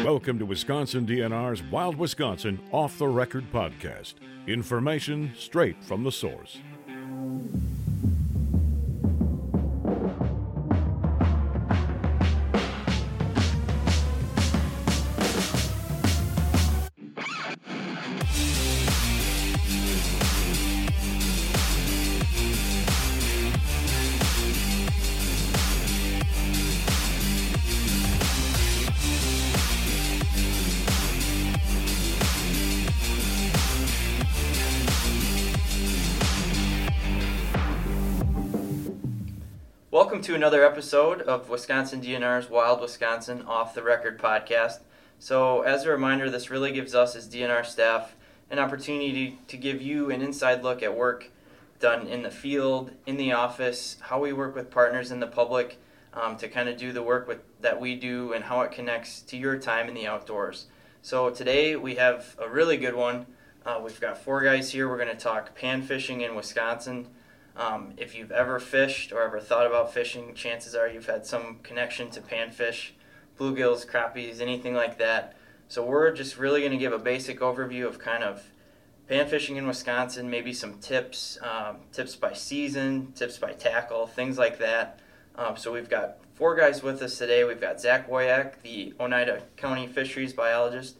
Welcome to Wisconsin DNR's Wild Wisconsin Off the Record podcast. Information straight from the source. Another episode of Wisconsin DNR's Wild Wisconsin Off the Record podcast. So, as a reminder, this really gives us as DNR staff an opportunity to give you an inside look at work done in the field, in the office, how we work with partners in the public um, to kind of do the work with, that we do and how it connects to your time in the outdoors. So, today we have a really good one. Uh, we've got four guys here. We're going to talk pan fishing in Wisconsin. Um, if you've ever fished or ever thought about fishing, chances are you've had some connection to panfish, bluegills, crappies, anything like that. So we're just really going to give a basic overview of kind of pan fishing in Wisconsin, maybe some tips, um, tips by season, tips by tackle, things like that. Um, so we've got four guys with us today. We've got Zach Woyak, the Oneida County Fisheries Biologist,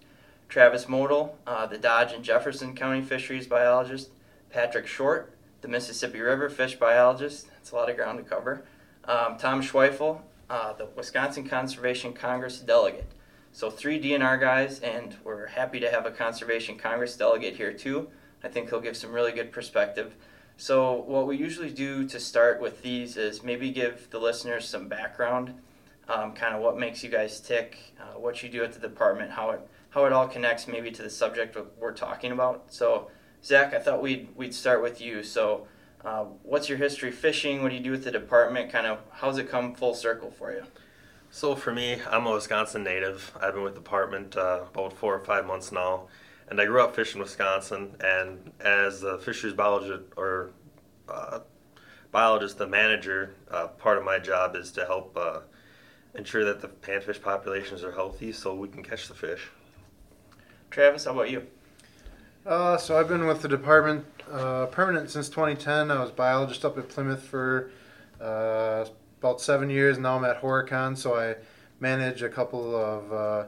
Travis Model, uh, the Dodge and Jefferson County Fisheries Biologist, Patrick Short, the Mississippi River fish biologist. That's a lot of ground to cover. Um, Tom Schweifel, uh, the Wisconsin Conservation Congress delegate. So three DNR guys, and we're happy to have a Conservation Congress delegate here too. I think he'll give some really good perspective. So what we usually do to start with these is maybe give the listeners some background, um, kind of what makes you guys tick, uh, what you do at the department, how it how it all connects maybe to the subject we're talking about. So Zach, I thought we'd we'd start with you. So, uh, what's your history fishing? What do you do with the department? Kind of how's it come full circle for you? So for me, I'm a Wisconsin native. I've been with the department uh, about four or five months now, and I grew up fishing in Wisconsin. And as a fisheries biologist or uh, biologist, the manager, uh, part of my job is to help uh, ensure that the panfish populations are healthy, so we can catch the fish. Travis, how about you? Uh, so I've been with the department uh, permanent since 2010. I was biologist up at Plymouth for uh, about seven years. Now I'm at Horicon, so I manage a couple of, uh,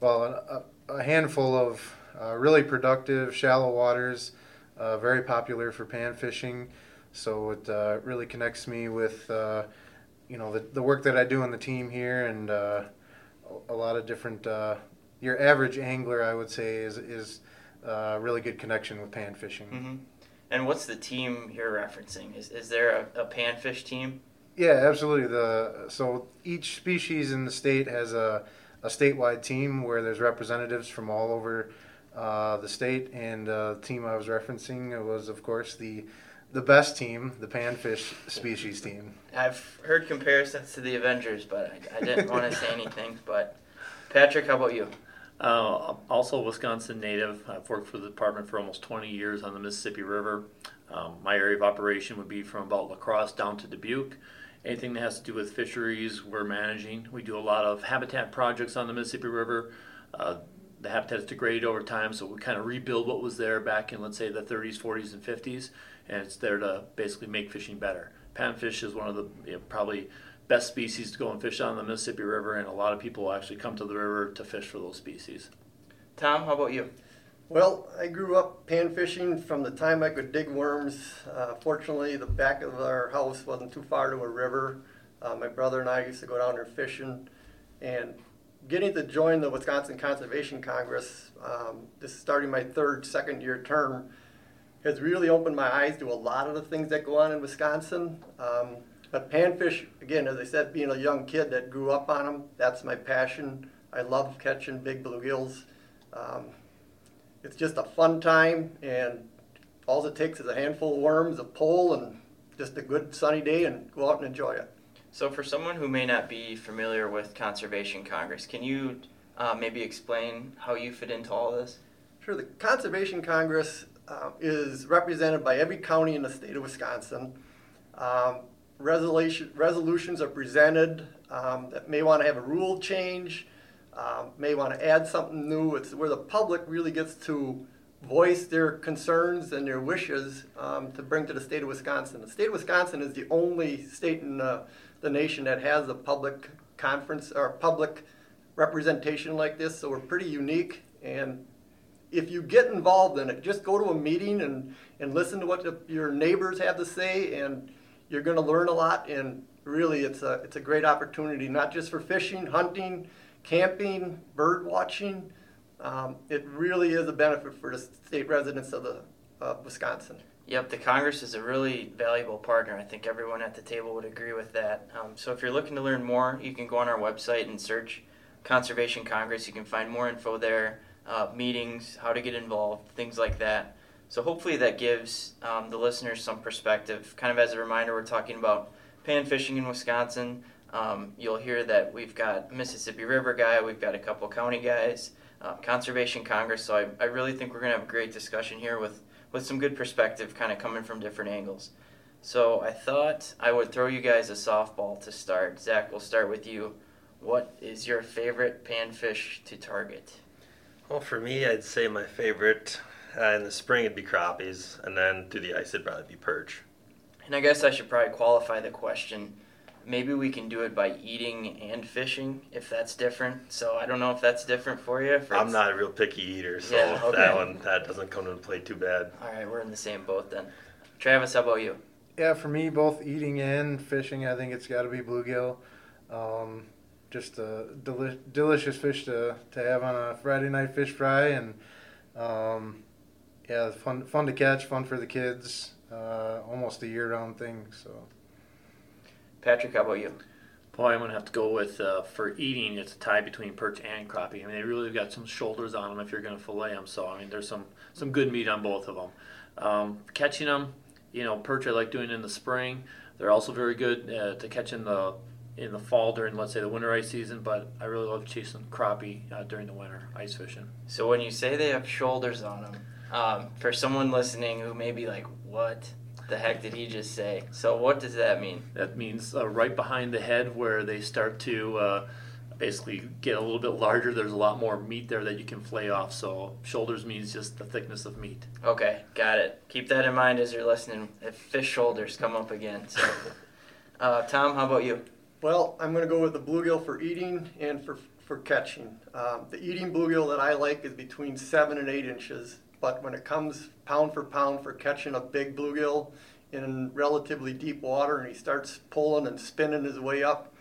well, a, a, handful of uh, really productive shallow waters, uh, very popular for pan fishing. So it really connects me with, you know, the, the work that I do on the team here and a, a lot of different. your average angler, I would say, is is uh, really good connection with pan fishing. Mm-hmm. And what's the team you're referencing? Is, is there a, a panfish team? Yeah, absolutely. The so each species in the state has a, a statewide team where there's representatives from all over uh, the state, and uh, the team I was referencing was, of course, the the best team, the panfish species team. I've heard comparisons to the Avengers, but I, I didn't want to say anything. But Patrick, how about you? Uh, also, Wisconsin native. I've worked for the department for almost 20 years on the Mississippi River. Um, my area of operation would be from about La Crosse down to Dubuque. Anything that has to do with fisheries, we're managing. We do a lot of habitat projects on the Mississippi River. Uh, the habitat is degraded over time, so we kind of rebuild what was there back in, let's say, the 30s, 40s, and 50s, and it's there to basically make fishing better. Panfish is one of the you know, probably best species to go and fish on the Mississippi River, and a lot of people actually come to the river to fish for those species. Tom, how about you? Well, I grew up pan fishing from the time I could dig worms. Uh, fortunately, the back of our house wasn't too far to a river. Uh, my brother and I used to go down there fishing, and getting to join the Wisconsin Conservation Congress, um, this is starting my third, second year term, has really opened my eyes to a lot of the things that go on in Wisconsin. Um, but panfish, again, as I said, being a young kid that grew up on them, that's my passion. I love catching big bluegills. Um, it's just a fun time, and all it takes is a handful of worms, a pole, and just a good sunny day, and go out and enjoy it. So, for someone who may not be familiar with Conservation Congress, can you uh, maybe explain how you fit into all this? Sure. The Conservation Congress uh, is represented by every county in the state of Wisconsin. Um, resolution, resolutions are presented um, that may want to have a rule change. um, may want to add something new. It's where the public really gets to voice their concerns and their wishes um, to bring to the state of Wisconsin. The state of Wisconsin is the only state in uh, the nation that has a public conference or public representation like this, so we're pretty unique. And if you get involved in it, just go to a meeting and, and listen to what the, your neighbors have to say, and you're going to learn a lot. And really, it's a, it's a great opportunity, not just for fishing, hunting, camping, bird watching. Um, it really is a benefit for the state residents of the of Wisconsin. Yep, the Congress is a really valuable partner. I think everyone at the table would agree with that. Um, so if you're looking to learn more, you can go on our website and search Conservation Congress. You can find more info there, uh, meetings, how to get involved, things like that. So hopefully that gives um, the listeners some perspective. Kind of as a reminder, we're talking about pan fishing in Wisconsin. Um, you'll hear that we've got Mississippi River guy, we've got a couple county guys, uh, Conservation Congress. So I, I really think we're going to have a great discussion here with, with some good perspective kind of coming from different angles. So I thought I would throw you guys a softball to start. Zach, we'll start with you. What is your favorite panfish to target? Well, for me, I'd say my favorite uh, in the spring it'd be crappies, and then through the ice it'd probably be perch. And I guess I should probably qualify the question. Maybe we can do it by eating and fishing if that's different. So I don't know if that's different for you. I'm not a real picky eater, so Yeah, okay. that one that doesn't come into play too bad. All right, we're in the same boat then. Travis, how about you? Yeah, for me, both eating and fishing, I think it's got to be bluegill. Um, just a deli- delicious fish to, to have on a Friday night fish fry, and um, yeah, fun fun to catch, fun for the kids. Uh, almost a year round thing. So Patrick, how about you? Boy, I'm gonna have to go with uh, for eating. It's a tie between perch and crappie. I mean, they really got some shoulders on them if you're gonna fillet them. So I mean, there's some some good meat on both of them. Um, catching them, you know, perch I like doing in the spring. They're also very good uh, to catch in the in the fall during, let's say, the winter ice season. But I really love chasing crappie uh, during the winter ice fishing. So when you say they have shoulders on them, um, for someone listening who may be like, "What the heck did he just say?" So what does that mean? That means uh, right behind the head where they start to uh, basically get a little bit larger. There's a lot more meat there that you can flay off. So shoulders means just the thickness of meat. Okay, got it. Keep that in mind as you're listening. If fish shoulders come up again. So, uh, Tom, how about you? Well, I'm going to go with the bluegill for eating and for for catching. Um, the eating bluegill that I like is between seven and eight inches, but when it comes pound for pound for catching a big bluegill in relatively deep water and he starts pulling and spinning his way up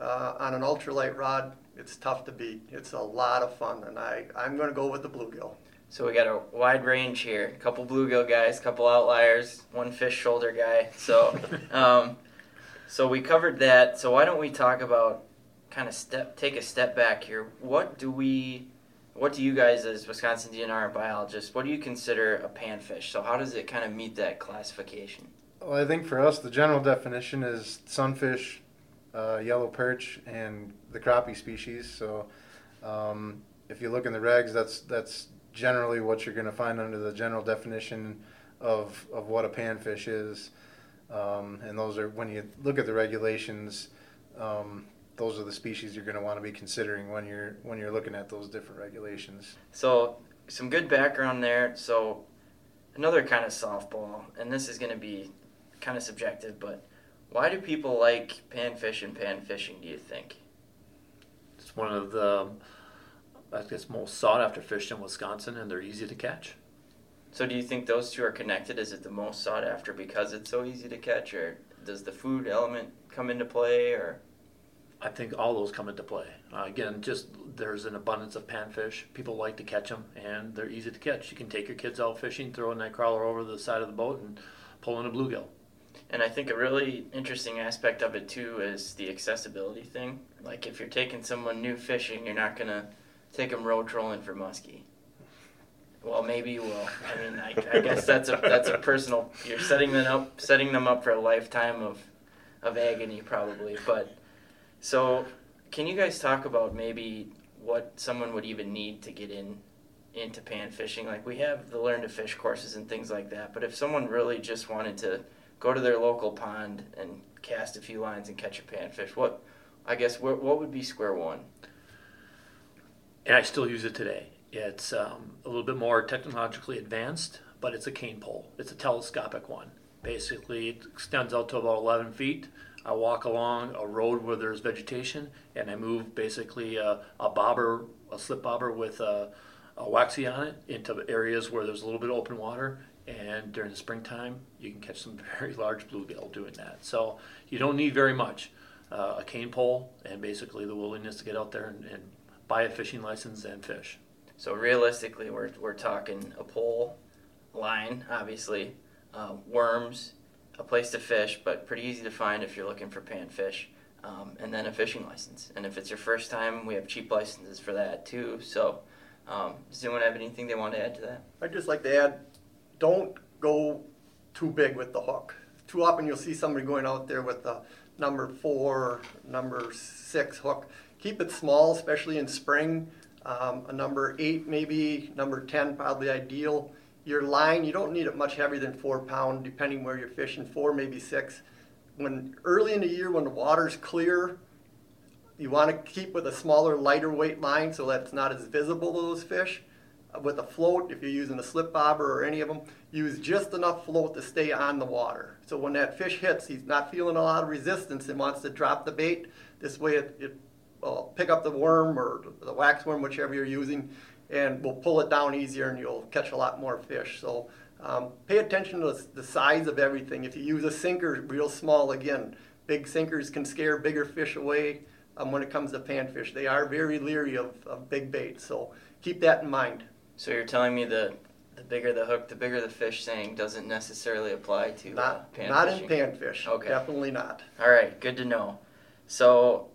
uh, on an ultralight rod, it's tough to beat. It's a lot of fun, and I, I'm going to go with the bluegill. So we got a wide range here. A couple bluegill guys, a couple outliers, one fish shoulder guy. So, um, so we covered that. So why don't we talk about kind of step take a step back here? What do we, what do you guys as Wisconsin DNR biologists, what do you consider a panfish? So how does it kind of meet that classification? Well, I think for us, the general definition is sunfish, uh, yellow perch, and the crappie species. So, um, if you look in the regs, that's that's generally what you're going to find under the general definition of of what a panfish is. Um, and those are when you look at the regulations, um, those are the species you're going to want to be considering when you're when you're looking at those different regulations. So some good background there. So another kind of softball, and this is going to be kind of subjective, but why do people like panfish and pan fishing? Do you think? It's one of the um, I guess most sought after fish in Wisconsin, and they're easy to catch. So do you think those two are connected? Is it the most sought after because it's so easy to catch, or does the food element come into play, or I think all those come into play. Uh, again, just there's an abundance of panfish. People like to catch them, and they're easy to catch. You can take your kids out fishing, throw a night crawler over the side of the boat, and pull in a bluegill. And I think a really interesting aspect of it too is the accessibility thing. Like if you're taking someone new fishing, you're not gonna take them road trolling for muskie. Well, maybe you will. I mean, I, I guess that's a that's a personal. You're setting them up, setting them up for a lifetime of of agony, probably. But so, can you guys talk about maybe what someone would even need to get in into pan fishing? Like we have the learn to fish courses and things like that. But if someone really just wanted to go to their local pond and cast a few lines and catch a panfish, what I guess what what would be square one? and I still use it today. It's um, a little bit more technologically advanced, but it's a cane pole. It's a telescopic one. Basically, it extends out to about 11 feet. I walk along a road where there's vegetation, and I move basically a, a bobber, a slip bobber with a, a waxy on it into areas where there's a little bit of open water. And during the springtime, you can catch some very large bluegill doing that. So you don't need very much. Uh, a cane pole and basically the willingness to get out there and, and buy a fishing license and fish. So realistically, we're, we're talking a pole, line, obviously, uh, worms, a place to fish, but pretty easy to find if you're looking for panfish, um, and then a fishing license. And if it's your first time, we have cheap licenses for that too. So, um, does anyone have anything they want to add to that? I'd just like to add, don't go too big with the hook. Too often you'll see somebody going out there with the number four, number six hook. Keep it small, especially in spring. Um, a number eight, maybe number ten, probably ideal. Your line, you don't need it much heavier than four pound, depending where you're fishing. Four, maybe six. When early in the year, when the water's clear, you want to keep with a smaller, lighter weight line so that it's not as visible to those fish. Uh, with a float, if you're using a slip bobber or any of them, use just enough float to stay on the water. So when that fish hits, he's not feeling a lot of resistance and wants to drop the bait. This way, it, it uh, pick up the worm or the wax worm, whichever you're using, and we'll pull it down easier and you'll catch a lot more fish. So um, pay attention to the size of everything. If you use a sinker real small, again, big sinkers can scare bigger fish away um, when it comes to panfish. They are very leery of, of big bait, so keep that in mind. So you're telling me the the bigger the hook, the bigger the fish saying doesn't necessarily apply to not uh, not fishing. in panfish. Okay. definitely not. All right, good to know. So,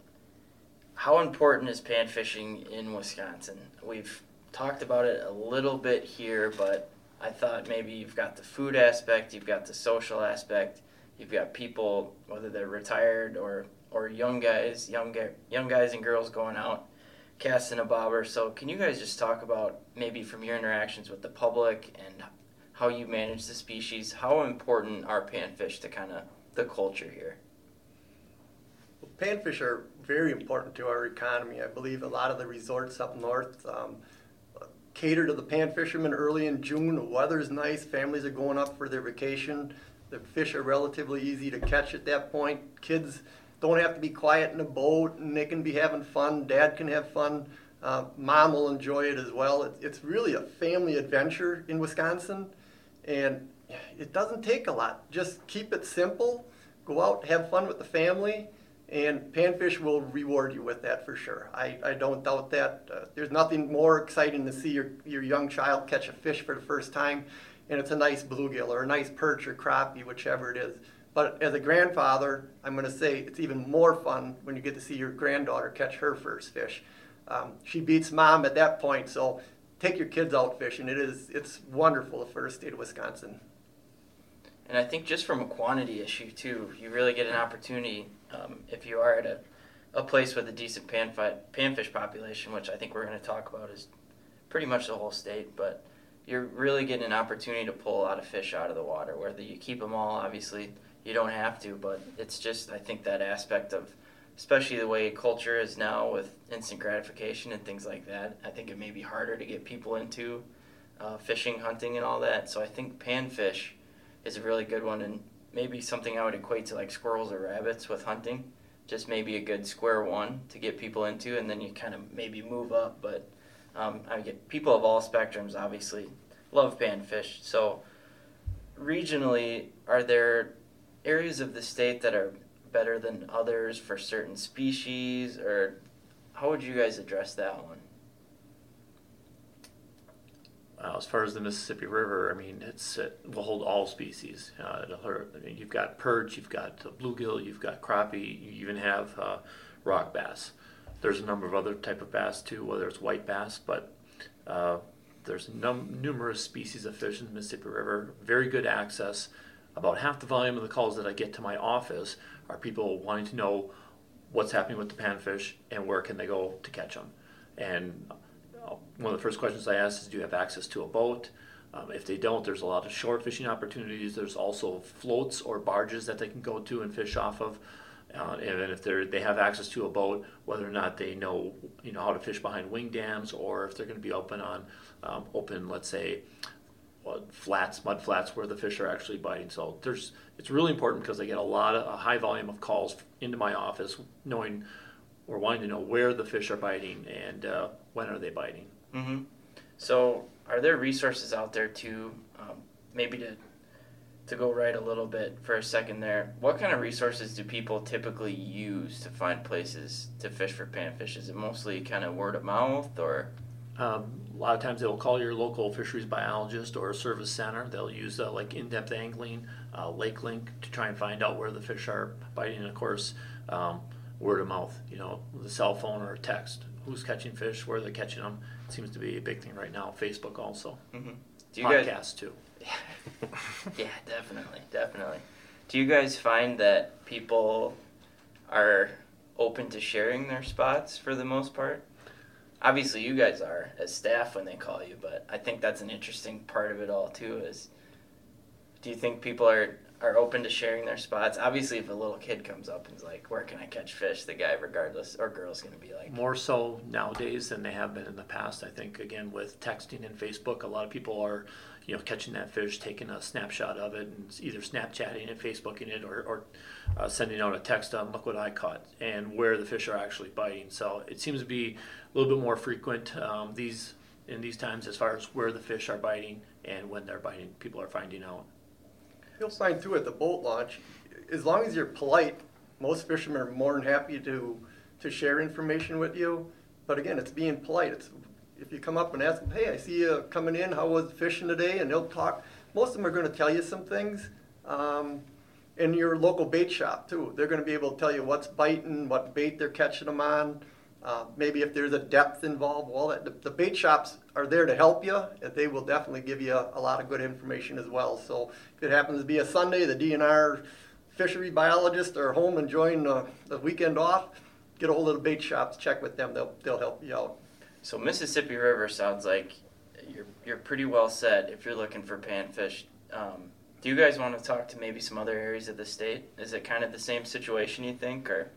how important is pan fishing in Wisconsin? We've talked about it a little bit here, but I thought maybe you've got the food aspect, you've got the social aspect, you've got people whether they're retired or or young guys, young young guys and girls going out casting a bobber. So, can you guys just talk about maybe from your interactions with the public and how you manage the species? How important are panfish to kind of the culture here? Panfish are very important to our economy. I believe a lot of the resorts up north um, cater to the pan fishermen early in June. The weather's nice, families are going up for their vacation. The fish are relatively easy to catch at that point. Kids don't have to be quiet in a boat and they can be having fun. Dad can have fun. Uh, mom will enjoy it as well. It, it's really a family adventure in Wisconsin and it doesn't take a lot. Just keep it simple, go out, have fun with the family, and Panfish will reward you with that for sure. I, I don't doubt that. Uh, there's nothing more exciting to see your, your young child catch a fish for the first time, and it's a nice bluegill or a nice perch or crappie, whichever it is. But as a grandfather, I'm going to say it's even more fun when you get to see your granddaughter catch her first fish. Um, she beats mom at that point, so take your kids out fishing. It is it's wonderful the first state of Wisconsin. And I think just from a quantity issue too, you really get an opportunity um, if you are at a, a place with a decent panfi- panfish population, which I think we're going to talk about is pretty much the whole state. But you're really getting an opportunity to pull a lot of fish out of the water. Whether you keep them all, obviously you don't have to, but it's just I think that aspect of especially the way culture is now with instant gratification and things like that. I think it may be harder to get people into uh, fishing, hunting, and all that. So I think panfish is a really good one, and maybe something I would equate to like squirrels or rabbits with hunting. Just maybe a good square one to get people into, and then you kind of maybe move up. But um, I get people of all spectrums obviously love panfish. So regionally, are there areas of the state that are better than others for certain species, or how would you guys address that one? Uh, as far as the Mississippi River, I mean, it's it will hold all species. Uh, I mean, you've got perch, you've got bluegill, you've got crappie, you even have uh, rock bass. There's a number of other type of bass too, whether it's white bass, but uh, there's num- numerous species of fish in the Mississippi River. Very good access. About half the volume of the calls that I get to my office are people wanting to know what's happening with the panfish and where can they go to catch them. And one of the first questions I ask is, do you have access to a boat? Um, if they don't, there's a lot of shore fishing opportunities. There's also floats or barges that they can go to and fish off of. Uh, and if they they have access to a boat, whether or not they know you know how to fish behind wing dams, or if they're going to be open on um, open, let's say, well, flats, mud flats where the fish are actually biting. So there's it's really important because I get a lot of a high volume of calls into my office, knowing or wanting to know where the fish are biting and uh, when are they biting. Mm-hmm. So, are there resources out there to um, maybe to to go right a little bit for a second there? What kind of resources do people typically use to find places to fish for panfish? Is it mostly kind of word of mouth or? Um, a lot of times they'll call your local fisheries biologist or service center. They'll use uh, like in-depth angling, uh, Lake Link to try and find out where the fish are biting. And of course, um, word of mouth. You know, the cell phone or text. Who's catching fish? Where they're catching them? It seems to be a big thing right now. Facebook also. Mm-hmm. Do you Podcasts guys? too. yeah, definitely, definitely. Do you guys find that people are open to sharing their spots for the most part? Obviously, you guys are as staff when they call you, but I think that's an interesting part of it all too. Is do you think people are are open to sharing their spots? Obviously, if a little kid comes up and is like, "Where can I catch fish?" the guy, regardless or girl's, going to be like, More so nowadays than they have been in the past. I think again with texting and Facebook, a lot of people are, you know, catching that fish, taking a snapshot of it, and either Snapchatting it, Facebooking it, or, or uh, sending out a text on "Look what I caught" and where the fish are actually biting. So it seems to be a little bit more frequent um, these in these times as far as where the fish are biting and when they're biting. People are finding out. You'll find too at the boat launch, as long as you're polite, most fishermen are more than happy to, to share information with you. But again, it's being polite. It's, if you come up and ask them, hey, I see you coming in, how was fishing today? And they'll talk. Most of them are going to tell you some things. Um, in your local bait shop too, they're going to be able to tell you what's biting, what bait they're catching them on. Uh, maybe if there's a depth involved, well, the, the, bait shops are there to help you. They will definitely give you a, a, lot of good information as well. So if it happens to be a Sunday, the DNR fishery biologists are home enjoying the, the weekend off, get a hold of the bait shops, check with them. They'll, they'll help you out. So Mississippi River sounds like you're, you're pretty well set if you're looking for panfish. Um, do you guys want to talk to maybe some other areas of the state? Is it kind of the same situation you think, or?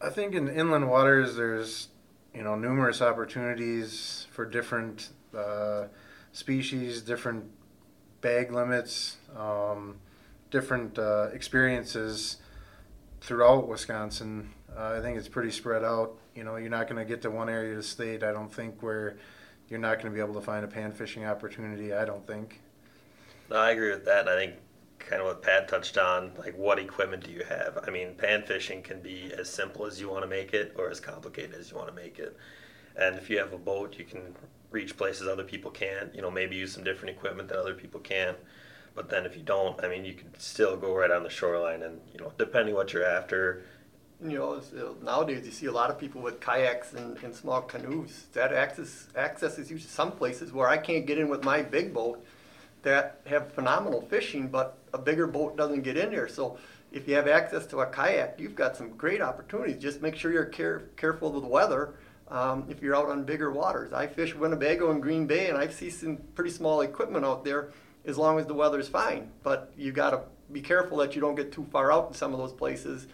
I think in inland waters, there's you know numerous opportunities for different uh, species, different bag limits, um, different uh, experiences throughout Wisconsin. Uh, I think it's pretty spread out. You know, you're not going to get to one area of the state. I don't think where you're not going to be able to find a pan fishing opportunity. I don't think. No, I agree with that. And I think kind of what Pat touched on, like what equipment do you have? I mean, pan fishing can be as simple as you want to make it or as complicated as you want to make it. And if you have a boat, you can reach places other people can't. You know, maybe use some different equipment that other people can. But then if you don't, I mean, you can still go right on the shoreline, and you know, depending what you're after. You know, uh, nowadays you see a lot of people with kayaks and, and small canoes. That access access is used some places where I can't get in with my big boat that have phenomenal fishing, but a bigger boat doesn't get in there. So if you have access to a kayak, you've got some great opportunities. Just make sure you're care, careful with the weather um, if you're out on bigger waters. I fish Winnebago and Green Bay, and I've seen some pretty small equipment out there as long as the weather's fine. But you got to be careful that you don't get too far out in some of those places.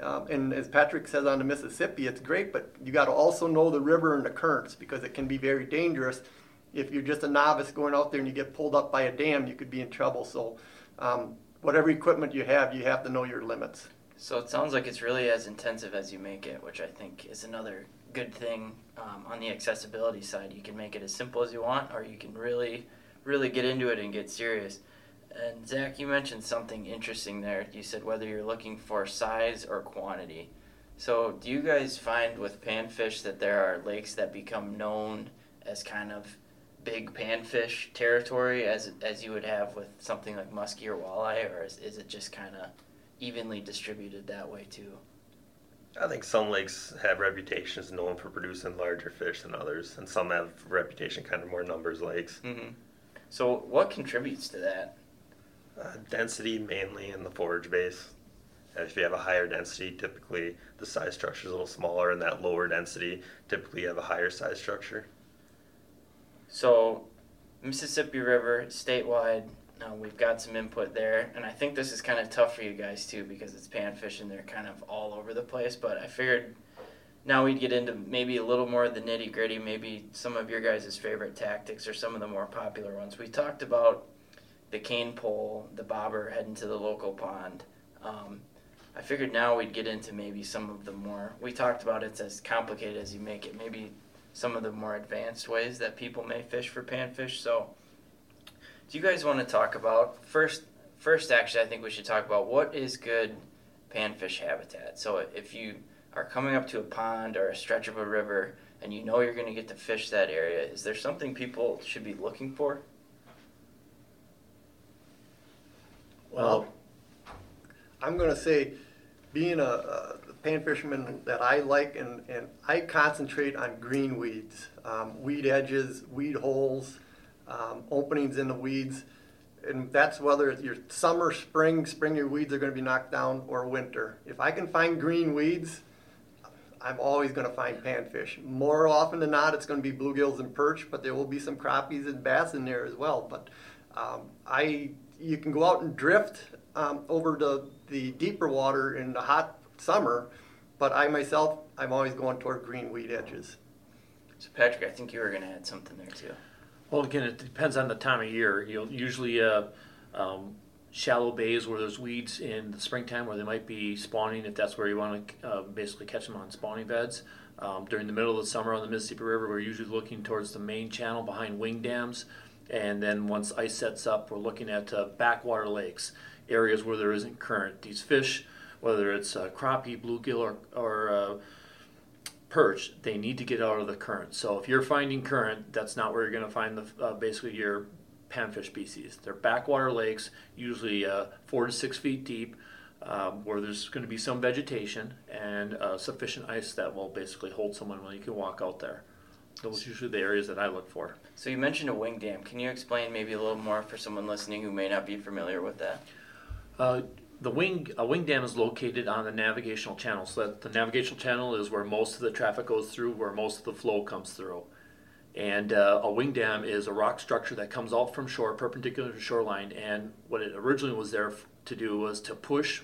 Um, and as Patrick says on the Mississippi, it's great, but you got to also know the river and the currents because it can be very dangerous. If you're just a novice going out there and you get pulled up by a dam, you could be in trouble. So, um, whatever equipment you have, you have to know your limits. So it sounds like it's really as intensive as you make it, which I think is another good thing um, on the accessibility side. You can make it as simple as you want, or you can really, really get into it and get serious. And Zach, you mentioned something interesting there. You said whether you're looking for size or quantity. So, do you guys find with panfish that there are lakes that become known as kind of big panfish territory as as you would have with something like muskie or walleye, or is, is it just kind of evenly distributed that way too? I think some lakes have reputations known for producing larger fish than others, and some have reputation kind of more numbers lakes. Mm-hmm. So, what contributes to that? Uh, density mainly in the forage base. If you have a higher density, typically the size structure is a little smaller, and that lower density, typically you have a higher size structure. So, Mississippi River statewide, Now we've got some input there, and I think this is kind of tough for you guys too because it's panfish fishing. They're kind of all over the place, but I figured now we'd get into maybe a little more of the nitty gritty, maybe some of your guys' favorite tactics or some of the more popular ones. We talked about the cane pole, the bobber heading to the local pond. Um, I figured now we'd get into maybe some of the more. We talked about it's as complicated as you make it. Maybe some of the more advanced ways that people may fish for panfish. So, do you guys want to talk about first? First, actually, I think we should talk about what is good panfish habitat. So, if you are coming up to a pond or a stretch of a river and you know you're going to get to fish that area, is there something people should be looking for? Well, I'm going to say, being a, a pan fisherman that I like, and, and I concentrate on green weeds, um, weed edges, weed holes, um, openings in the weeds. And that's whether it's your summer, spring, spring your weeds are going to be knocked down, or winter. If I can find green weeds, I'm always going to find panfish. More often than not, it's going to be bluegills and perch, but there will be some crappies and bass in there as well. But um, I, you can go out and drift um, over the, the deeper water in the hot summer, but I myself, I'm always going toward green weed edges. So, Patrick, I think you were going to add something there too. Well, again, it depends on the time of year. You'll usually uh, um, shallow bays where there's weeds in the springtime where they might be spawning, if that's where you want to uh, basically catch them on spawning beds. Um, during the middle of the summer on the Mississippi River, we're usually looking towards the main channel behind wing dams. And then once ice sets up, we're looking at uh, backwater lakes, areas where there isn't current. These fish, whether it's uh, crappie, bluegill, or, or uh, perch, they need to get out of the current. So if you're finding current, that's not where you're going to find the uh, basically your panfish species. They're backwater lakes, usually uh, four to six feet deep, um, where there's going to be some vegetation and uh, sufficient ice that will basically hold someone when you can walk out there. Those are usually the areas that I look for. So you mentioned a wing dam. Can you explain maybe a little more for someone listening who may not be familiar with that? The wing a wing dam is located on the navigational channel. So that the navigational channel is where most of the traffic goes through, where most of the flow comes through. And uh, a wing dam is a rock structure that comes out from shore, perpendicular to shoreline. And what it originally was there to do was to push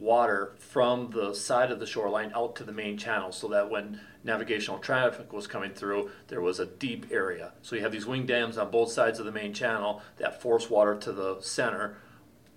water from the side of the shoreline out to the main channel so that when navigational traffic was coming through, there was a deep area. So you have these wing dams on both sides of the main channel that force water to the center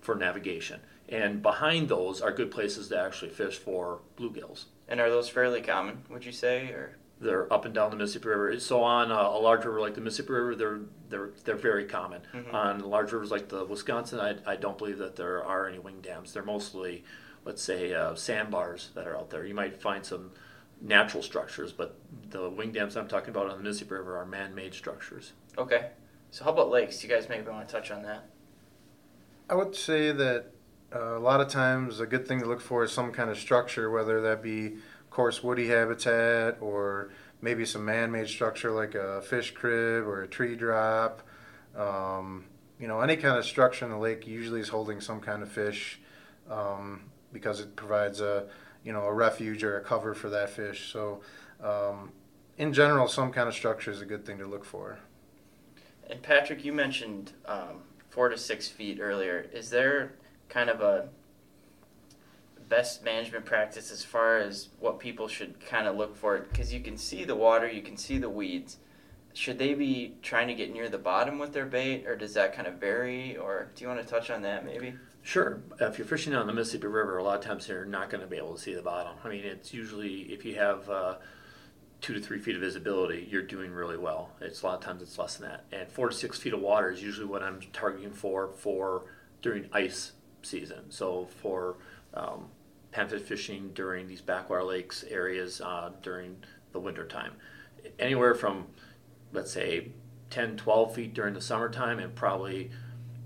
for navigation. And behind those are good places to actually fish for bluegills. And are those fairly common, would you say, or They're up and down the Mississippi River. So on a, a large river like the Mississippi River, they're they're they're very common. On large rivers like the Wisconsin, I, I don't believe that there are any wing dams. They're mostly, let's say, uh, sandbars that are out there. You might find some natural structures, but the wing dams I'm talking about on the Mississippi River are man-made structures. okay? So how about lakes? You guys maybe want to touch on that? I would say that uh, a lot of times a good thing to look for is some kind of structure, whether that be coarse woody habitat or maybe some man-made structure like a fish crib or a tree drop. Um, you know, any kind of structure in the lake usually is holding some kind of fish um, because it provides a you know a refuge or a cover for that fish. So, um, in general, some kind of structure is a good thing to look for. And Patrick, you mentioned um, four to six feet earlier. Is there kind of a best management practice as far as what people should kind of look for? Because you can see the water, you can see the weeds. Should they be trying to get near the bottom with their bait, or does that kind of vary? Or do you want to touch on that maybe? Sure. If you're fishing on the Mississippi River, a lot of times you're not going to be able to see the bottom. I mean, it's usually if you have uh, two to three feet of visibility, you're doing really well. It's a lot of times it's less than that, and four to six feet of water is usually what I'm targeting for for during ice season. So for um, panfish fishing during these backwater lakes areas uh, during the winter time, anywhere from let's say 10, 12 feet during the summertime, and probably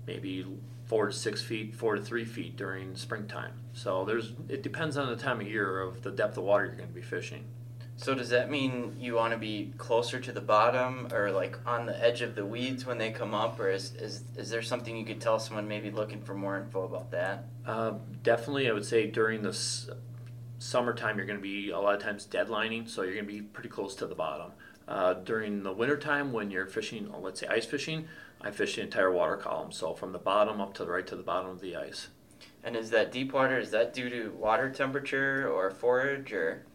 maybe four to six feet, four to three feet during springtime. So there's it depends on the time of year of the depth of water you're going to be fishing. So does that mean you want to be closer to the bottom, or like on the edge of the weeds when they come up, or is is, is there something you could tell someone maybe looking for more info about that? Uh, definitely, I would say during the s- summertime you're going to be a lot of times deadlining, so you're going to be pretty close to the bottom. Uh, during the wintertime when you're fishing, let's say ice fishing, I fish the entire water column, so from the bottom up to the right to the bottom of the ice. And is that deep water? Is that due to water temperature or forage or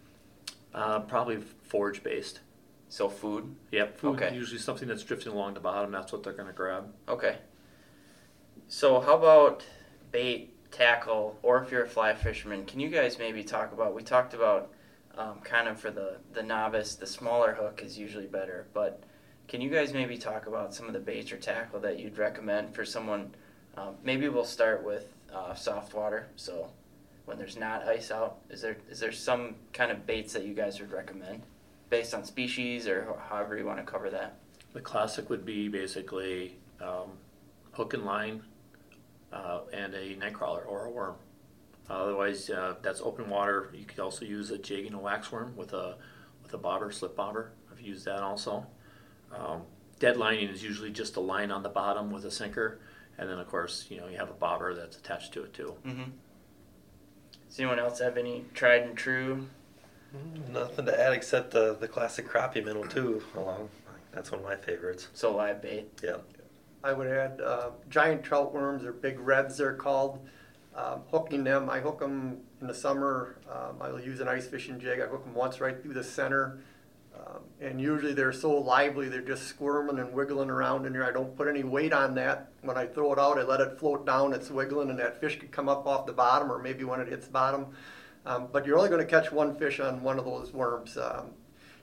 Uh, probably forage based. so food? Yep, food Okay. usually something that's drifting along the bottom. That's what they're going to grab. Okay. So how about bait, tackle, or if you're a fly fisherman, can you guys maybe talk about? We talked about um, kind of for the the novice, the smaller hook is usually better, but can you guys maybe talk about some of the baits or tackle that you'd recommend for someone? Um, maybe we'll start with uh, soft water. So when there's not ice out, is there is there some kind of baits that you guys would recommend based on species or however you want to cover that? The classic would be basically um, hook and line uh, and a night crawler or a worm. otherwise, uh, that's open water. You could also use a jig and a wax worm with a with a bobber, slip bobber. I've used that also. Um, dead lining is usually just a line on the bottom with a sinker, and then of course you know you have a bobber that's attached to it too. Mm-hmm. Does anyone else have any tried and true? Nothing to add except the the classic crappie minnow too. Along, that's one of my favorites. So live bait. Yeah. I would add uh, giant trout worms or big reds they're called. Um, hooking them, I hook them in the summer. Um, I'll use an ice fishing jig. I hook them once right through the center. And usually they're so lively, they're just squirming and wiggling around in there. I don't put any weight on that. When I throw it out, I let it float down. It's wiggling, and that fish could come up off the bottom, or maybe when it hits bottom. Um, but you're only going to catch one fish on one of those worms. Um,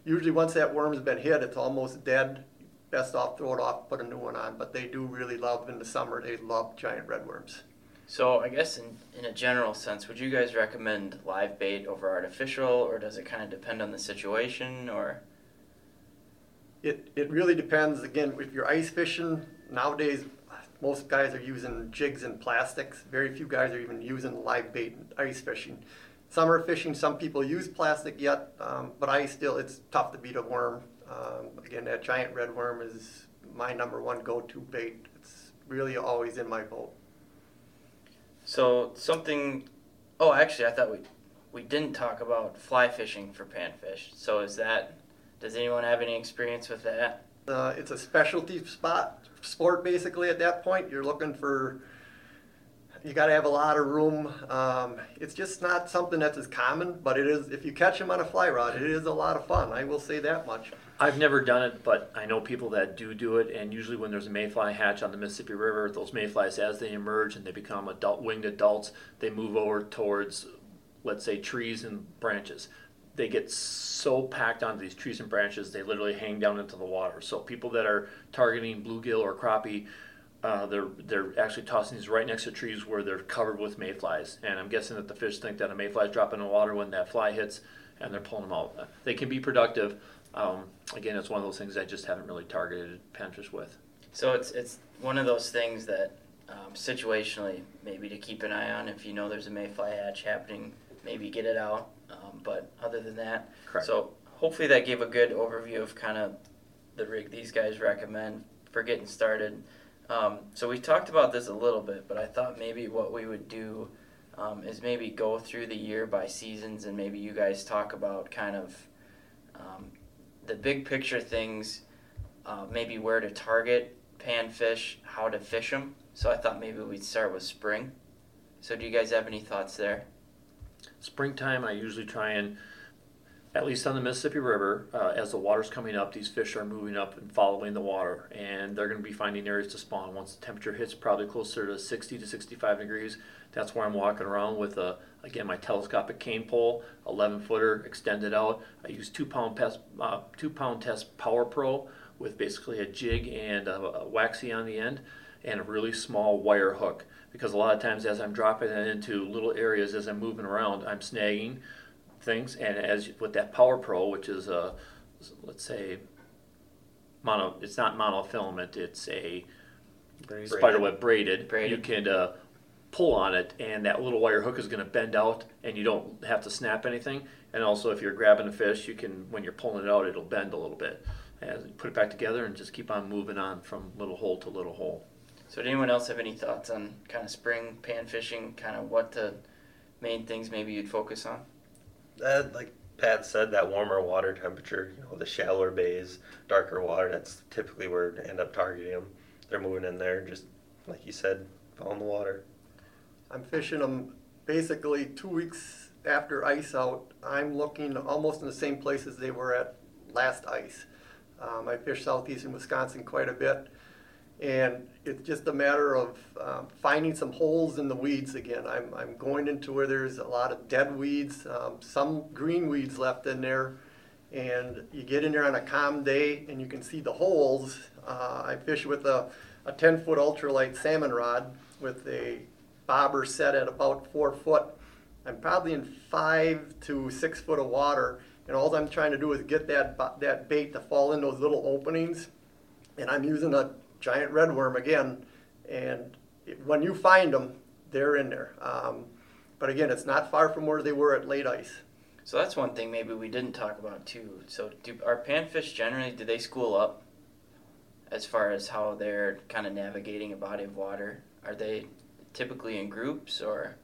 usually, once that worm's been hit, it's almost dead. Best off throw it off, put a new one on. But they do really love in the summer. They love giant red worms. So I guess in, in a general sense, would you guys recommend live bait over artificial, or does it kind of depend on the situation, or? It, it really depends. Again, if you're ice fishing, nowadays most guys are using jigs and plastics. Very few guys are even using live bait ice fishing. Summer fishing, some people use plastic yet, um, but I still, it's tough to beat a worm. Um, again, that giant red worm is my number one go-to bait. It's really always in my boat. So something. Oh, actually, I thought we we didn't talk about fly fishing for panfish. So is that? Does anyone have any experience with that? Uh, it's a specialty spot sport basically at that point. You're looking for you got to have a lot of room. Um, it's just not something that's as common, but it is. If you catch them on a fly rod, it is a lot of fun. I will say that much. I've never done it, but I know people that do do it. And usually, when there's a mayfly hatch on the Mississippi River, those mayflies, as they emerge and they become adult winged adults, they move over towards, let's say, trees and branches. They get so packed onto these trees and branches, they literally hang down into the water. So people that are targeting bluegill or crappie, uh, they're they're actually tossing these right next to trees where they're covered with mayflies. And I'm guessing that the fish think that a mayfly is dropping in the water when that fly hits, and they're pulling them out. They can be productive. Um, again, it's one of those things I just haven't really targeted panfish with. So it's it's one of those things that um, situationally maybe to keep an eye on. If you know there's a mayfly hatch happening, maybe get it out. Um, but other than that, Correct. so hopefully that gave a good overview of kind of the rig these guys recommend for getting started. Um, so we talked about this a little bit, but I thought maybe what we would do um, is maybe go through the year by seasons, and maybe you guys talk about kind of um, the big picture things, uh, maybe where to target panfish, how to fish them. So I thought maybe we'd start with spring. So do you guys have any thoughts there? Springtime, I usually try and, at least on the Mississippi River, uh, as the water's coming up, these fish are moving up and following the water, and they're going to be finding areas to spawn. Once the temperature hits probably closer to 60 to 65 degrees, that's where I'm walking around with a, again, my telescopic cane pole, 11 footer extended out. I use two pound test, uh, two pound test Power Pro with basically a jig and a, a waxy on the end, and a really small wire hook because a lot of times as I'm dropping it into little areas as I'm moving around, I'm snagging things. And as with that Power Pro, which is a let's say mono, it's not monofilament, it's a spiderweb braided. Braided. You can uh, pull on it, and that little wire hook is going to bend out, and you don't have to snap anything. And also, if you're grabbing a fish, you can when you're pulling it out, it'll bend a little bit. And put it back together, and just keep on moving on from little hole to little hole. So did anyone else have any thoughts on kind of spring pan fishing, kind of what the main things maybe you'd focus on? Uh, like Pat said, that warmer water temperature, you know, the shallower bays, darker water, that's typically where to end up targeting them. they're moving in there, just like you said, following the water. I'm fishing them basically two weeks after ice out. I'm looking almost in the same places they were at last ice. Um, I fish southeastern Wisconsin quite a bit, and it's just a matter of um, finding some holes in the weeds again. I'm, I'm going into where there's a lot of dead weeds, um, some green weeds left in there, and you get in there on a calm day and you can see the holes. Uh, I fish with a, a 10 foot ultralight salmon rod with a bobber set at about four foot. I'm probably in five to six foot of water, and all I'm trying to do is get that that bait to fall in those little openings. And I'm using a giant red worm again, and it, when you find them, they're in there. Um, but again, it's not far from where they were at late ice. So that's one thing maybe we didn't talk about too. So do our panfish generally do they school up as far as how they're kind of navigating a body of water? Are they typically in groups or?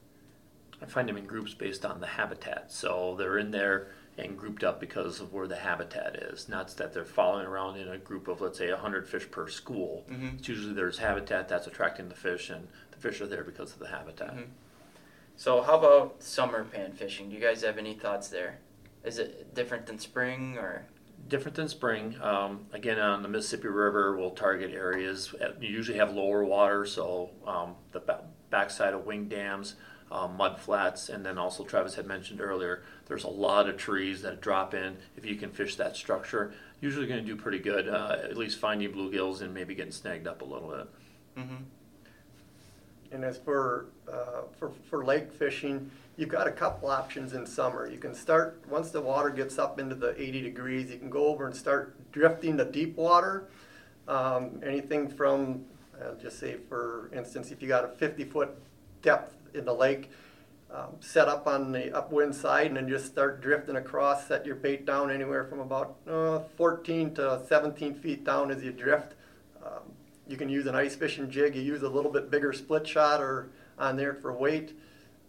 I find them in groups based on the habitat. So they're in there and grouped up because of where the habitat is. Not that they're following around in a group of, let's say, 100 fish per school. Mm-hmm. It's usually there's habitat that's attracting the fish, and the fish are there because of the habitat. Mm-hmm. So, how about summer pan fishing? Do you guys have any thoughts there? Is it different than spring or? Different than spring. Um, again, on the Mississippi River, we'll target areas. You usually have lower water, so um, the backside of wing dams, um, mud flats, and then also Travis had mentioned earlier, there's a lot of trees that drop in. If you can fish that structure, usually going to do pretty good, uh, at least finding bluegills and maybe getting snagged up a little bit. Mm-hmm. And as for, uh, for, for lake fishing, you've got a couple options in summer. You can start, once the water gets up into the 80 degrees, you can go over and start drifting the deep water. Um, anything from, I'll just say for instance, if you got a 50 foot depth in the lake, um, set up on the upwind side and then just start drifting across, set your bait down anywhere from about uh, 14 to 17 feet down as you drift. Um, you can use an ice fishing jig. You use a little bit bigger split shot or on there for weight.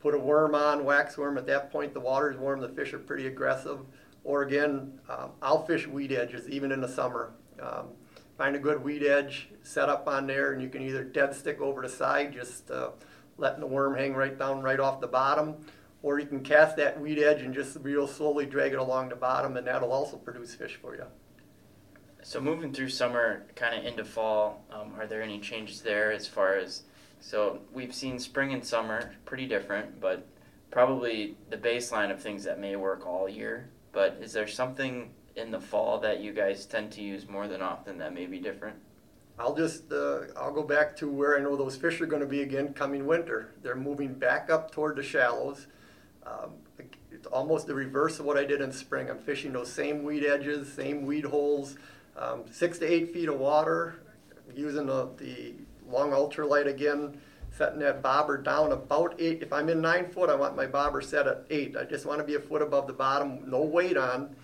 Put a worm on, wax worm. At that point, the water's warm. The fish are pretty aggressive. Or again, um, I'll fish weed edges even in the summer. Um, find a good weed edge, set up on there, and you can either dead stick over the side, just uh, letting the worm hang right down right off the bottom, or you can cast that weed edge and just real slowly drag it along the bottom, and that'll also produce fish for you. So moving through summer, kind of into fall, um, are there any changes there as far as? So we've seen spring and summer pretty different, but probably the baseline of things that may work all year. But is there something in the fall that you guys tend to use more than often that may be different? I'll just uh, I'll go back to where I know those fish are going to be again coming winter. They're moving back up toward the shallows. Um, it's almost the reverse of what I did in spring. I'm fishing those same weed edges, same weed holes, um, six to eight feet of water, using the, the long ultralight again, setting that bobber down about eight. If I'm in nine foot, I want my bobber set at eight. I just want to be a foot above the bottom, no weight on.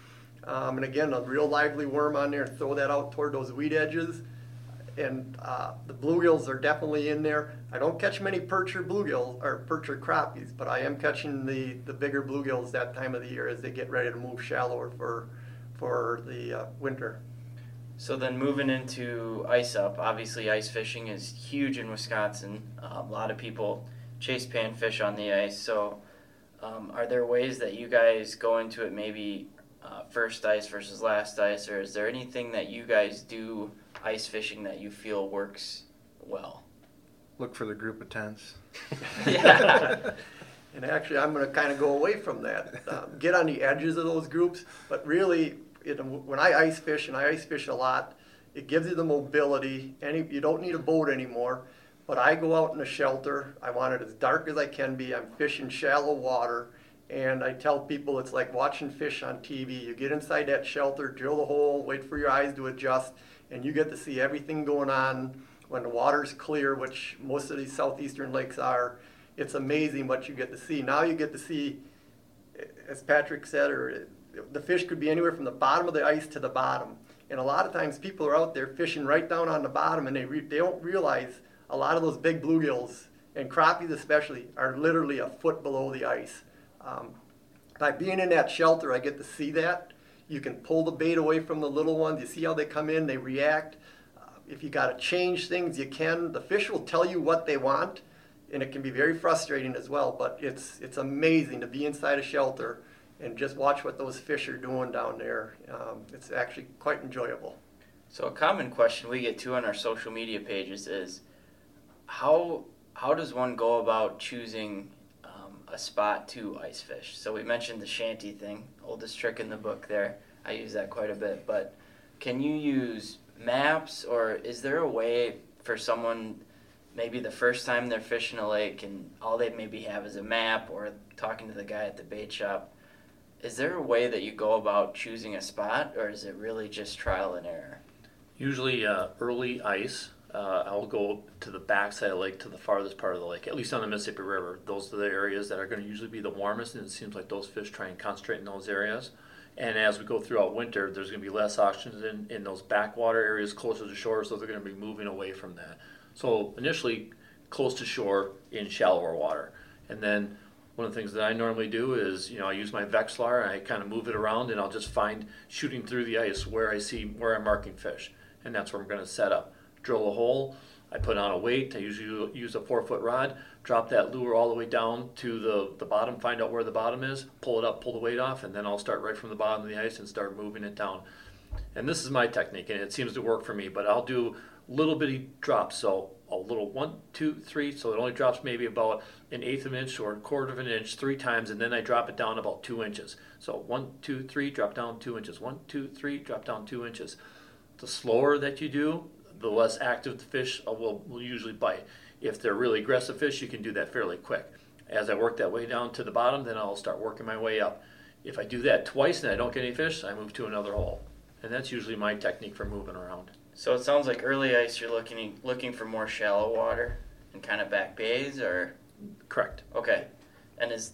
Um, and again, a real lively worm on there, throw that out toward those weed edges and uh, the bluegills are definitely in there. I don't catch many perch or bluegills or perch or crappies, but I am catching the, the bigger bluegills that time of the year as they get ready to move shallower for for the uh, winter. So then moving into ice up, obviously ice fishing is huge in Wisconsin. Uh, a lot of people chase panfish on the ice. So um, are there ways that you guys go into it maybe uh, first ice versus last ice, or is there anything that you guys do? ice fishing that you feel works well? Look for the group of tents. yeah. and actually, I'm going to kind of go away from that. Um, get on the edges of those groups, but really, it, when I ice fish, and I ice fish a lot, it gives you the mobility. Any, you don't need a boat anymore. But I go out in a shelter. I want it as dark as I can be. I'm fishing shallow water. And I tell people it's like watching fish on TV. You get inside that shelter, drill the hole, wait for your eyes to adjust, and you get to see everything going on when the water's clear, which most of these southeastern lakes are. It's amazing what you get to see. Now you get to see, as Patrick said, or the fish could be anywhere from the bottom of the ice to the bottom. And a lot of times people are out there fishing right down on the bottom, and they re- they don't realize a lot of those big bluegills and crappies especially are literally a foot below the ice. Um, by being in that shelter, I get to see that, you can pull the bait away from the little ones. You see how they come in, they react. Uh, if you got to change things, you can. The fish will tell you what they want, and it can be very frustrating as well. But it's it's amazing to be inside a shelter and just watch what those fish are doing down there. Um, it's actually quite enjoyable. So a common question we get to on our social media pages is how how does one go about choosing a spot to ice fish? So we mentioned the shanty thing, oldest trick in the book. There, I use that quite a bit. But can you use maps, or is there a way for someone? Maybe the first time they're fishing a lake and all they maybe have is a map or talking to the guy at the bait shop. Is there a way that you go about choosing a spot, or is it really just trial and error? Usually uh, early ice, uh, I'll go to the backside of the lake, to the farthest part of the lake, at least on the Mississippi River. Those are the areas that are going to usually be the warmest, and it seems like those fish try and concentrate in those areas. And as we go throughout winter, there's going to be less oxygen in, in those backwater areas closer to shore, so they're going to be moving away from that. So initially, close to shore in shallower water. And then one of the things that I normally do is, you know, I use my Vexilar and I kind of move it around and I'll just find shooting through the ice where I see where I'm marking fish. And that's where I'm going to set up drill a hole. I put on a weight. I usually use a four foot rod, drop that lure all the way down to the, the bottom, find out where the bottom is, pull it up, pull the weight off, and then I'll start right from the bottom of the ice and start moving it down. And this is my technique, and it seems to work for me, but I'll do little bitty drops. So a little one, two, three, so it only drops maybe about an eighth of an inch or a quarter of an inch three times, and then I drop it down about two inches. So one, two, three, drop down two inches. One, two, three, drop down two inches. The slower that you do, the less active the fish uh, will, will usually bite. If they're really aggressive fish, you can do that fairly quick. As I work that way down to the bottom, then I'll start working my way up. If I do that twice and I don't get any fish, I move to another hole. And that's usually my technique for moving around. So it sounds like early ice you're looking looking for more shallow water and kind of back bays or Correct. okay. And is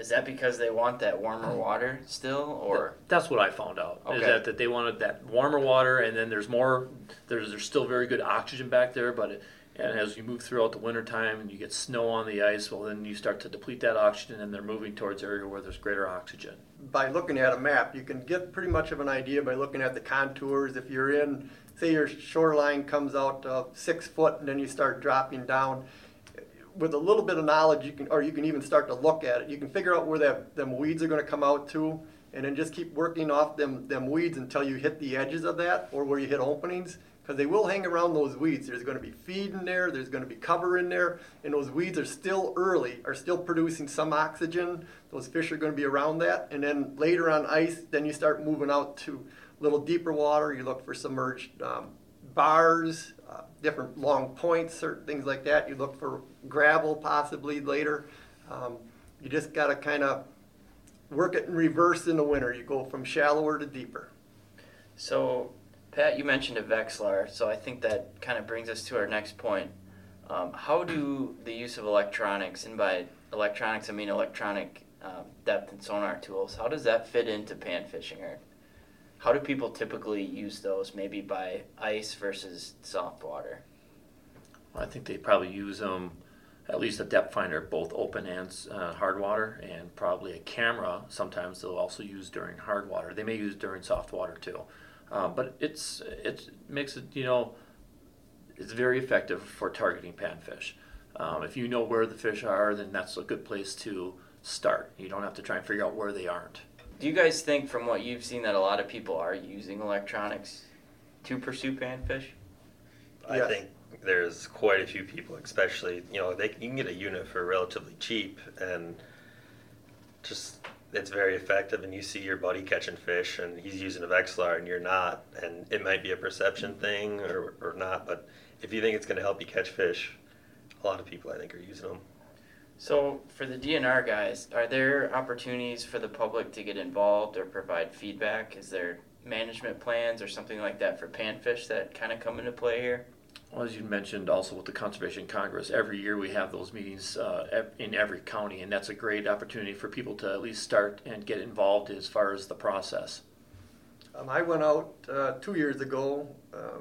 is that because they want that warmer water still or That's what I found out. Is that, that they wanted that warmer water, and then there's more. There's there's still very good oxygen back there, but it, and as you move throughout the wintertime and you get snow on the ice, well then you start to deplete that oxygen, and they're moving towards area where there's greater oxygen. by looking at a map, you can get pretty much of an idea by looking at the contours. If you're in, say your shoreline comes out uh, six foot and then you start dropping down, with a little bit of knowledge, you can, or you can even start to look at it. You can figure out where that them weeds are going to come out to, and then just keep working off them them weeds until you hit the edges of that or where you hit openings. Because they will hang around those weeds. There's going to be feed in there. There's going to be cover in there, and those weeds are still early, are still producing some oxygen. Those fish are going to be around that, and then later on ice, then you start moving out to a little deeper water. You look for submerged um, bars, uh, different long points, certain things like that. You look for gravel possibly later. Um, you just got to kind of work it in reverse in the winter. You go from shallower to deeper. so Pat you mentioned a Vexilar, so I think that kind of brings us to our next point. Um, how do the use of electronics, and by electronics I mean electronic um, depth and sonar tools, how does that fit into pan fishing? Or how do people typically use those, maybe by ice versus soft water? I think they probably use them, at least a depth finder, both open and uh, hard water, and probably a camera. Sometimes they'll also use during hard water. They may use during soft water too, uh, but it's it makes it you know it's very effective for targeting panfish. Um, if you know where the fish are, then that's a good place to start. You don't have to try and figure out where they aren't. Do you guys think, from what you've seen, that a lot of people are using electronics to pursue panfish? I Yes. think there's quite a few people, especially you know, they you can get a unit for relatively cheap, and just it's very effective. And you see your buddy catching fish, and he's using a Vexilar, and you're not, and it might be a perception thing or or not. But if you think it's going to help you catch fish, a lot of people I think are using them. So, for the DNR guys, are there opportunities for the public to get involved or provide feedback? Is there management plans or something like that for panfish that kind of come into play here? Well, as you mentioned, also with the Conservation Congress, every year we have those meetings uh, in every county, and that's a great opportunity for people to at least start and get involved as far as the process. Um, I went out uh, two years ago uh,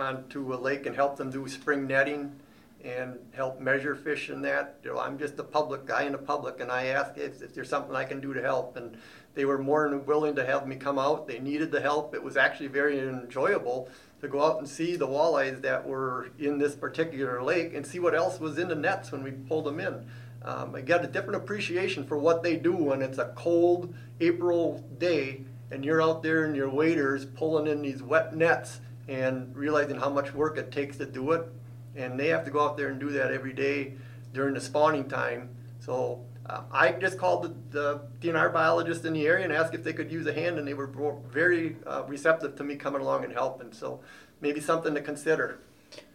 onto a lake and helped them do spring netting, and help measure fish in that. You know, I'm just a public guy in the public, and I ask if, if there's something I can do to help. And they were more than willing to have me come out. They needed the help. It was actually very enjoyable to go out and see the walleyes that were in this particular lake and see what else was in the nets when we pulled them in. Um, I got a different appreciation for what they do when it's a cold April day and you're out there and your waders pulling in these wet nets and realizing how much work it takes to do it. And they have to go out there and do that every day during the spawning time. So uh, I just called the, the, DNR biologist in the area and asked if they could use a hand, and they were very uh, receptive to me coming along and helping. So maybe something to consider.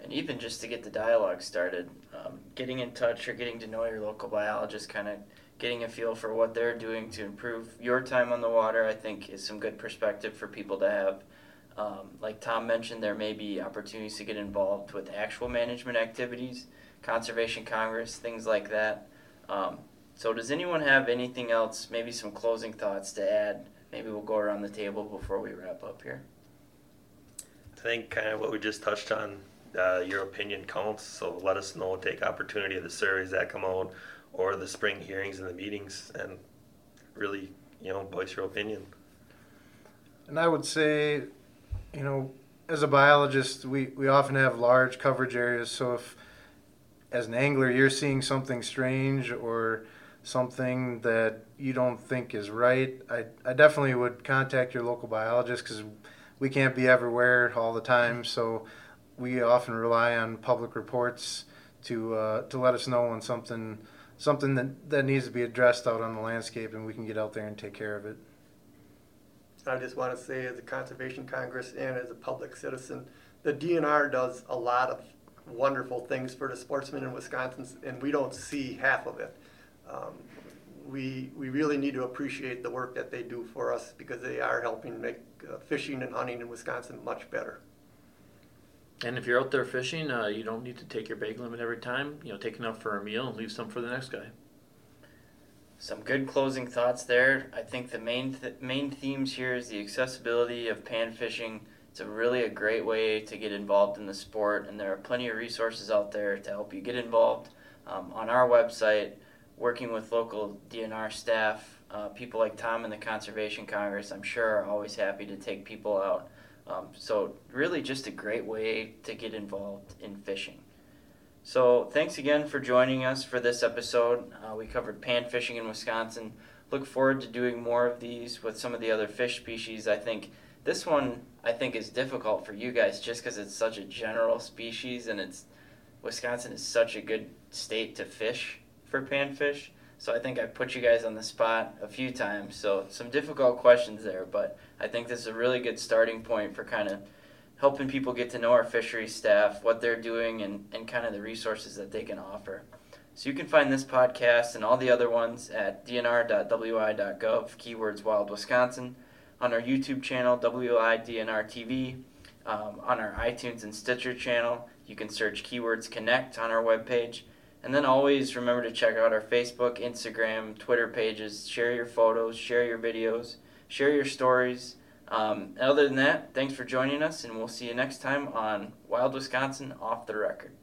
And even just to get the dialogue started, um, getting in touch or getting to know your local biologist, kind of getting a feel for what they're doing to improve your time on the water, I think is some good perspective for people to have. Um, like Tom mentioned, there may be opportunities to get involved with actual management activities, conservation congress, things like that. Um, so, does anyone have anything else, maybe some closing thoughts to add? Maybe we'll go around the table before we wrap up here. I think kind of what we just touched on, uh, your opinion counts. So let us know, take opportunity of the surveys that come out or the spring hearings and the meetings and really, you know, voice your opinion. And I would say you know, as a biologist, we, we often have large coverage areas. So if, as an angler, you're seeing something strange or something that you don't think is right, I, I definitely would contact your local biologist because we can't be everywhere all the time. So we often rely on public reports to uh, to let us know when something something that, that needs to be addressed out on the landscape, and we can get out there and take care of it. I just want to say, as a Conservation Congress and as a public citizen, the DNR does a lot of wonderful things for the sportsmen in Wisconsin, and we don't see half of it. Um, we, we really need to appreciate the work that they do for us because they are helping make uh, fishing and hunting in Wisconsin much better. And if you're out there fishing, uh, you don't need to take your bag limit every time. You know, take enough for a meal and leave some for the next guy some good closing thoughts there. I think the main th- main themes here is the accessibility of pan fishing. It's a really a great way to get involved in the sport, and there are plenty of resources out there to help you get involved. Um, on our website, working with local DNR staff, uh, people like Tom in the Conservation Congress, I'm sure are always happy to take people out. Um, so really, just a great way to get involved in fishing. So thanks again for joining us for this episode. Uh, we covered pan fishing in Wisconsin. Look forward to doing more of these with some of the other fish species. I think this one I think is difficult for you guys just because it's such a general species and it's Wisconsin is such a good state to fish for panfish. So I think I put you guys on the spot a few times. So some difficult questions there, but I think this is a really good starting point for kind of helping people get to know our fisheries staff, what they're doing, and, and kind of the resources that they can offer. So you can find this podcast and all the other ones at dnr.wi.gov, keywords Wild Wisconsin, on our YouTube channel, WIDNR TV, um, on our iTunes and Stitcher channel. You can search keywords Connect on our webpage. And then always remember to check out our Facebook, Instagram, Twitter pages. Share your photos, share your videos, share your stories um, other than that, thanks for joining us, and we'll see you next time on Wild Wisconsin Off the Record.